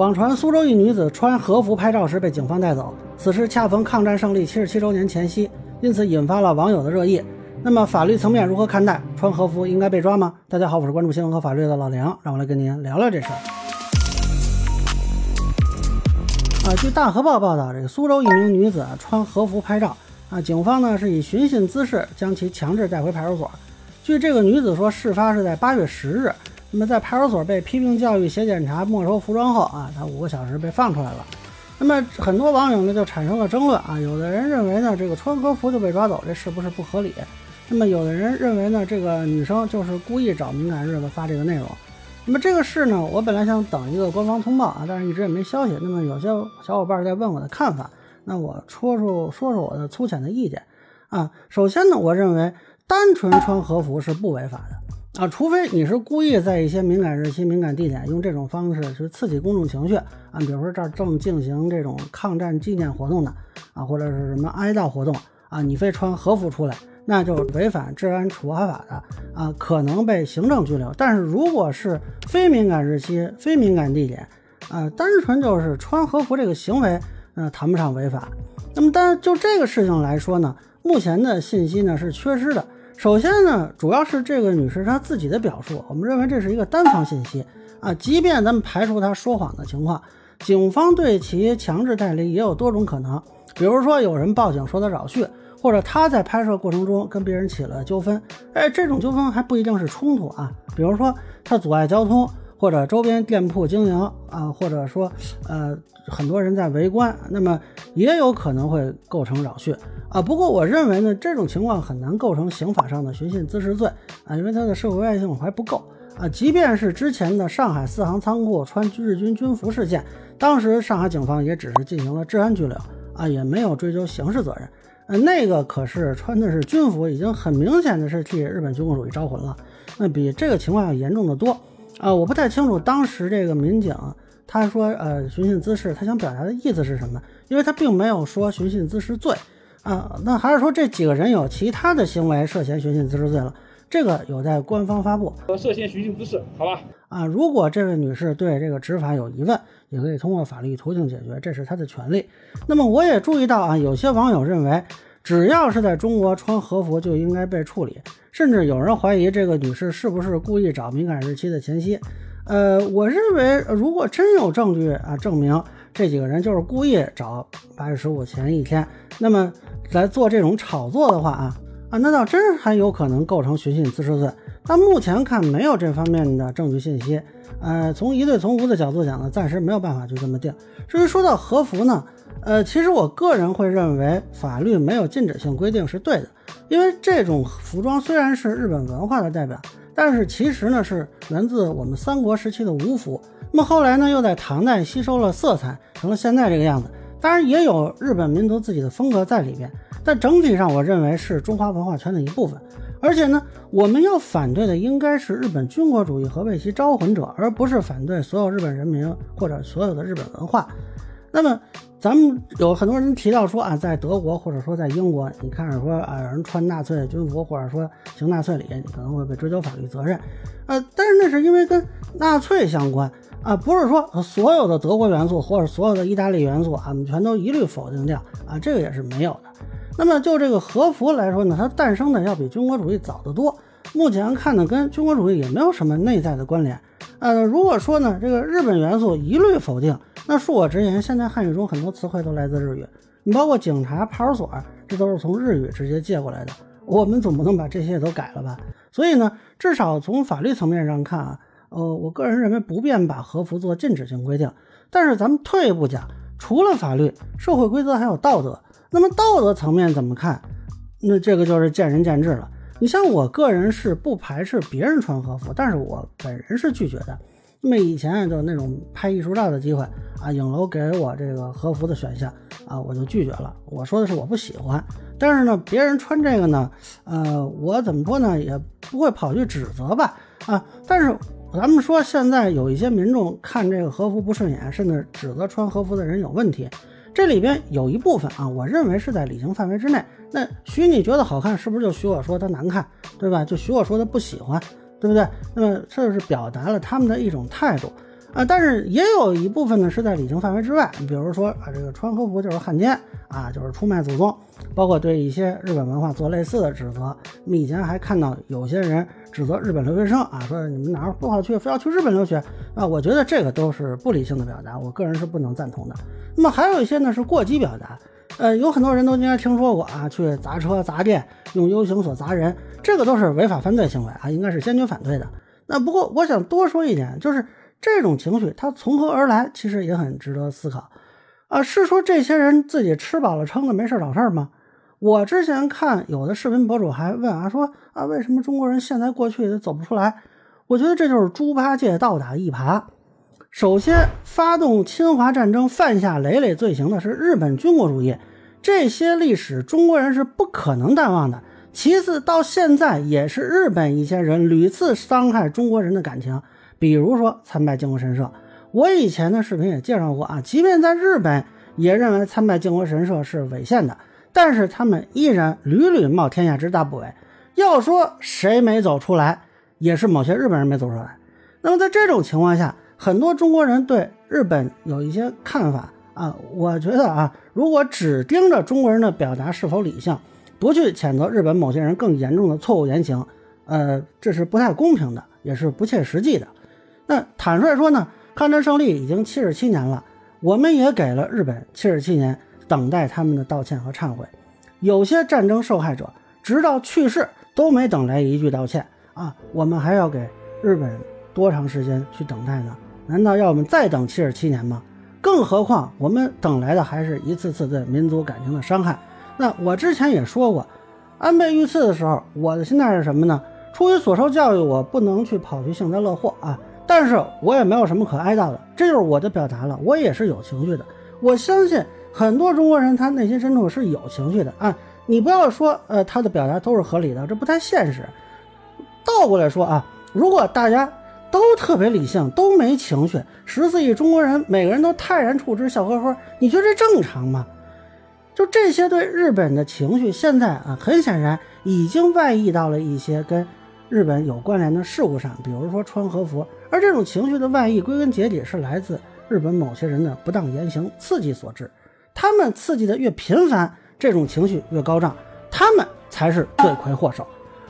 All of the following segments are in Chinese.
网传苏州一女子穿和服拍照时被警方带走，此时恰逢抗战胜利七十七周年前夕，因此引发了网友的热议。那么法律层面如何看待穿和服应该被抓吗？大家好，我是关注新闻和法律的老梁，让我来跟您聊聊这事儿。啊，据大河报报道，这个苏州一名女子穿和服拍照，啊，警方呢是以寻衅滋事将其强制带回派出所。据这个女子说，事发是在八月十日。那么在派出所被批评教育、写检查、没收服装后啊，他五个小时被放出来了。那么很多网友呢就产生了争论啊，有的人认为呢这个穿和服就被抓走，这是不是不合理？那么有的人认为呢这个女生就是故意找敏感日子发这个内容。那么这个事呢，我本来想等一个官方通报啊，但是一直也没消息。那么有些小伙伴在问我的看法，那我说说说说我的粗浅的意见啊。首先呢，我认为单纯穿和服是不违法的。啊，除非你是故意在一些敏感日期、敏感地点用这种方式去刺激公众情绪啊，比如说这儿正进行这种抗战纪念活动的啊，或者是什么哀悼活动啊，你非穿和服出来，那就违反治安处罚法的啊，可能被行政拘留。但是如果是非敏感日期、非敏感地点啊，单纯就是穿和服这个行为，呃，谈不上违法。那么，但就这个事情来说呢，目前的信息呢是缺失的。首先呢，主要是这个女士她自己的表述，我们认为这是一个单方信息啊。即便咱们排除她说谎的情况，警方对其强制带离也有多种可能，比如说有人报警说她扰序，或者她在拍摄过程中跟别人起了纠纷，哎，这种纠纷还不一定是冲突啊，比如说她阻碍交通。或者周边店铺经营啊，或者说呃很多人在围观，那么也有可能会构成扰序啊。不过我认为呢，这种情况很难构成刑法上的寻衅滋事罪啊，因为它的社会危害性还不够啊。即便是之前的上海四行仓库穿日军军服事件，当时上海警方也只是进行了治安拘留啊，也没有追究刑事责任。呃，那个可是穿的是军服，已经很明显的是替日本军国主义招魂了，那比这个情况要严重的多。啊，我不太清楚当时这个民警他说呃寻衅滋事，他想表达的意思是什么？因为他并没有说寻衅滋事罪啊，那还是说这几个人有其他的行为涉嫌寻衅滋事罪了？这个有待官方发布。涉嫌寻衅滋事，好吧？啊，如果这位女士对这个执法有疑问，也可以通过法律途径解决，这是她的权利。那么我也注意到啊，有些网友认为。只要是在中国穿和服就应该被处理，甚至有人怀疑这个女士是不是故意找敏感日期的前夕。呃，我认为如果真有证据啊证明这几个人就是故意找八月十五前一天，那么来做这种炒作的话啊啊，那倒真还有可能构成寻衅滋事罪。但目前看没有这方面的证据信息。呃，从一对从无的角度讲呢，暂时没有办法就这么定。至于说到和服呢？呃，其实我个人会认为法律没有禁止性规定是对的，因为这种服装虽然是日本文化的代表，但是其实呢是源自我们三国时期的吴服，那么后来呢又在唐代吸收了色彩，成了现在这个样子。当然也有日本民族自己的风格在里边，但整体上我认为是中华文化圈的一部分。而且呢，我们要反对的应该是日本军国主义和为其招魂者，而不是反对所有日本人民或者所有的日本文化。那么。咱们有很多人提到说啊，在德国或者说在英国，你看着说啊，有人穿纳粹军服或者说行纳粹礼，你可能会被追究法律责任。呃，但是那是因为跟纳粹相关啊，不是说所有的德国元素或者所有的意大利元素啊，我们全都一律否定掉啊，这个也是没有的。那么就这个和服来说呢，它诞生的要比军国主义早得多。目前看呢，跟军国主义也没有什么内在的关联。呃，如果说呢，这个日本元素一律否定，那恕我直言，现在汉语中很多词汇都来自日语，你包括警察、派出所，这都是从日语直接借过来的。我们总不能把这些都改了吧？所以呢，至少从法律层面上看啊，呃，我个人认为不便把和服做禁止性规定。但是咱们退一步讲，除了法律，社会规则还有道德。那么道德层面怎么看？那这个就是见仁见智了。你像我个人是不排斥别人穿和服，但是我本人是拒绝的。那么以前就那种拍艺术照的机会啊，影楼给我这个和服的选项啊，我就拒绝了。我说的是我不喜欢，但是呢，别人穿这个呢，呃，我怎么说呢，也不会跑去指责吧啊。但是咱们说现在有一些民众看这个和服不顺眼，甚至指责穿和服的人有问题。这里边有一部分啊，我认为是在理性范围之内。那许你觉得好看，是不是就许我说它难看，对吧？就许我说他不喜欢，对不对？那么这是表达了他们的一种态度。啊，但是也有一部分呢是在理性范围之外，你比如说啊，这个穿和服就是汉奸啊，就是出卖祖宗，包括对一些日本文化做类似的指责。我们以前还看到有些人指责日本留学生啊，说你们哪儿不好去，非要去日本留学啊，我觉得这个都是不理性的表达，我个人是不能赞同的。那么还有一些呢是过激表达，呃，有很多人都应该听说过啊，去砸车砸店，用 U 型锁砸人，这个都是违法犯罪行为啊，应该是坚决反对的。那不过我想多说一点，就是。这种情绪它从何而来？其实也很值得思考，啊，是说这些人自己吃饱了撑的没事找事儿吗？我之前看有的视频博主还问啊，说啊，为什么中国人现在过去都走不出来？我觉得这就是猪八戒倒打一耙。首先，发动侵华战争、犯下累累罪行的是日本军国主义，这些历史中国人是不可能淡忘的。其次，到现在也是日本一些人屡次伤害中国人的感情。比如说参拜靖国神社，我以前的视频也介绍过啊。即便在日本也认为参拜靖国神社是违宪的，但是他们依然屡屡冒天下之大不韪。要说谁没走出来，也是某些日本人没走出来。那么在这种情况下，很多中国人对日本有一些看法啊。我觉得啊，如果只盯着中国人的表达是否理性，不去谴责日本某些人更严重的错误言行，呃，这是不太公平的，也是不切实际的。那坦率说呢，抗战胜利已经七十七年了，我们也给了日本七十七年等待他们的道歉和忏悔。有些战争受害者直到去世都没等来一句道歉啊，我们还要给日本多长时间去等待呢？难道要我们再等七十七年吗？更何况我们等来的还是一次次对民族感情的伤害。那我之前也说过，安倍遇刺的时候，我的心态是什么呢？出于所受教育，我不能去跑去幸灾乐祸啊。但是我也没有什么可哀悼的，这就是我的表达了。我也是有情绪的。我相信很多中国人他内心深处是有情绪的啊。你不要说呃他的表达都是合理的，这不太现实。倒过来说啊，如果大家都特别理性，都没情绪，十四亿中国人每个人都泰然处之，笑呵呵，你觉得这正常吗？就这些对日本的情绪，现在啊，很显然已经外溢到了一些跟。日本有关联的事物上，比如说穿和服，而这种情绪的外溢，归根结底是来自日本某些人的不当言行刺激所致。他们刺激的越频繁，这种情绪越高涨，他们才是罪魁祸首。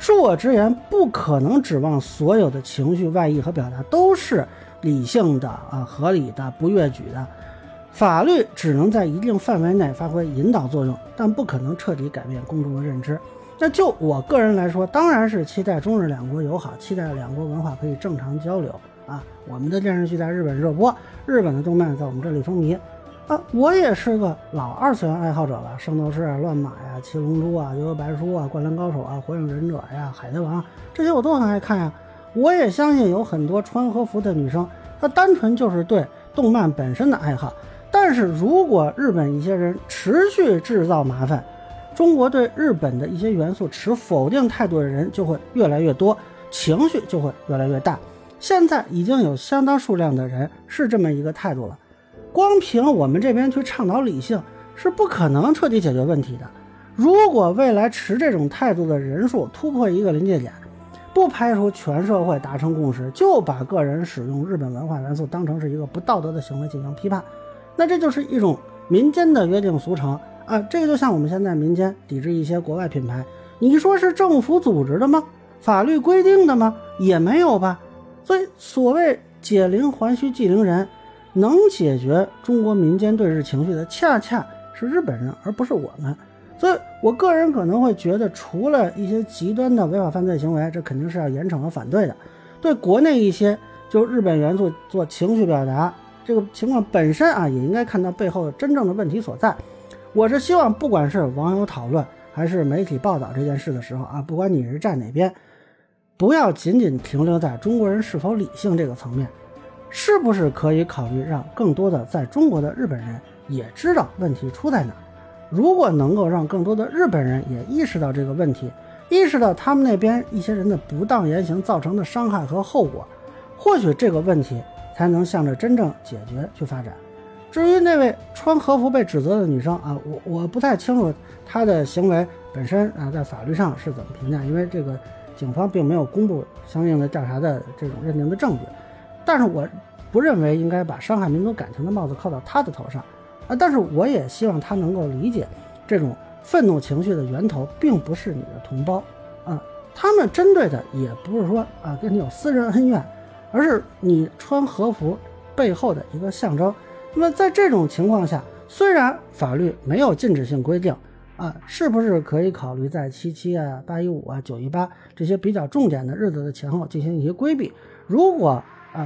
恕我直言，不可能指望所有的情绪外溢和表达都是理性的啊、合理的、不越矩的。法律只能在一定范围内发挥引导作用，但不可能彻底改变公众的认知。那就我个人来说，当然是期待中日两国友好，期待两国文化可以正常交流啊。我们的电视剧在日本热播，日本的动漫在我们这里风靡啊。我也是个老二次元爱好者了，《圣斗士》啊、乱马呀、七龙珠啊、悠悠白书啊、灌篮高手啊、火影忍者呀、海贼王这些我都很爱看呀。我也相信有很多穿和服的女生，她单纯就是对动漫本身的爱好。但是如果日本一些人持续制造麻烦，中国对日本的一些元素持否定态度的人就会越来越多，情绪就会越来越大。现在已经有相当数量的人是这么一个态度了。光凭我们这边去倡导理性是不可能彻底解决问题的。如果未来持这种态度的人数突破一个临界点，不排除全社会达成共识，就把个人使用日本文化元素当成是一个不道德的行为进行批判，那这就是一种民间的约定俗成。啊，这个就像我们现在民间抵制一些国外品牌，你说是政府组织的吗？法律规定的吗？也没有吧。所以所谓解铃还须系铃人，能解决中国民间对日情绪的，恰恰是日本人，而不是我们。所以我个人可能会觉得，除了一些极端的违法犯罪行为，这肯定是要严惩和反对的。对国内一些就日本元素做情绪表达这个情况本身啊，也应该看到背后真正的问题所在。我是希望，不管是网友讨论还是媒体报道这件事的时候啊，不管你是站哪边，不要仅仅停留在中国人是否理性这个层面，是不是可以考虑让更多的在中国的日本人也知道问题出在哪？如果能够让更多的日本人也意识到这个问题，意识到他们那边一些人的不当言行造成的伤害和后果，或许这个问题才能向着真正解决去发展。至于那位穿和服被指责的女生啊，我我不太清楚她的行为本身啊，在法律上是怎么评价，因为这个警方并没有公布相应的调查的这种认定的证据。但是我不认为应该把伤害民族感情的帽子扣到他的头上啊。但是我也希望他能够理解，这种愤怒情绪的源头并不是你的同胞啊，他们针对的也不是说啊跟你有私人恩怨，而是你穿和服背后的一个象征。那么在这种情况下，虽然法律没有禁止性规定。啊，是不是可以考虑在七七啊、八一五啊、九一八这些比较重点的日子的前后进行一些规避？如果啊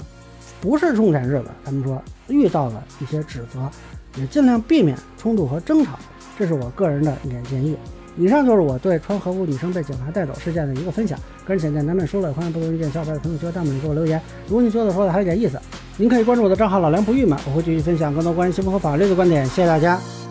不是重点日子，咱们说遇到了一些指责，也尽量避免冲突和争吵，这是我个人的一点建议。以上就是我对穿和服女生被警察带走事件的一个分享。个人浅见难免说了，欢迎不同意见小伙伴在评论区和弹幕里给我留言。如果你觉得说的还有点意思，您可以关注我的账号老梁不郁闷，我会继续分享更多关于新闻和法律的观点。谢谢大家。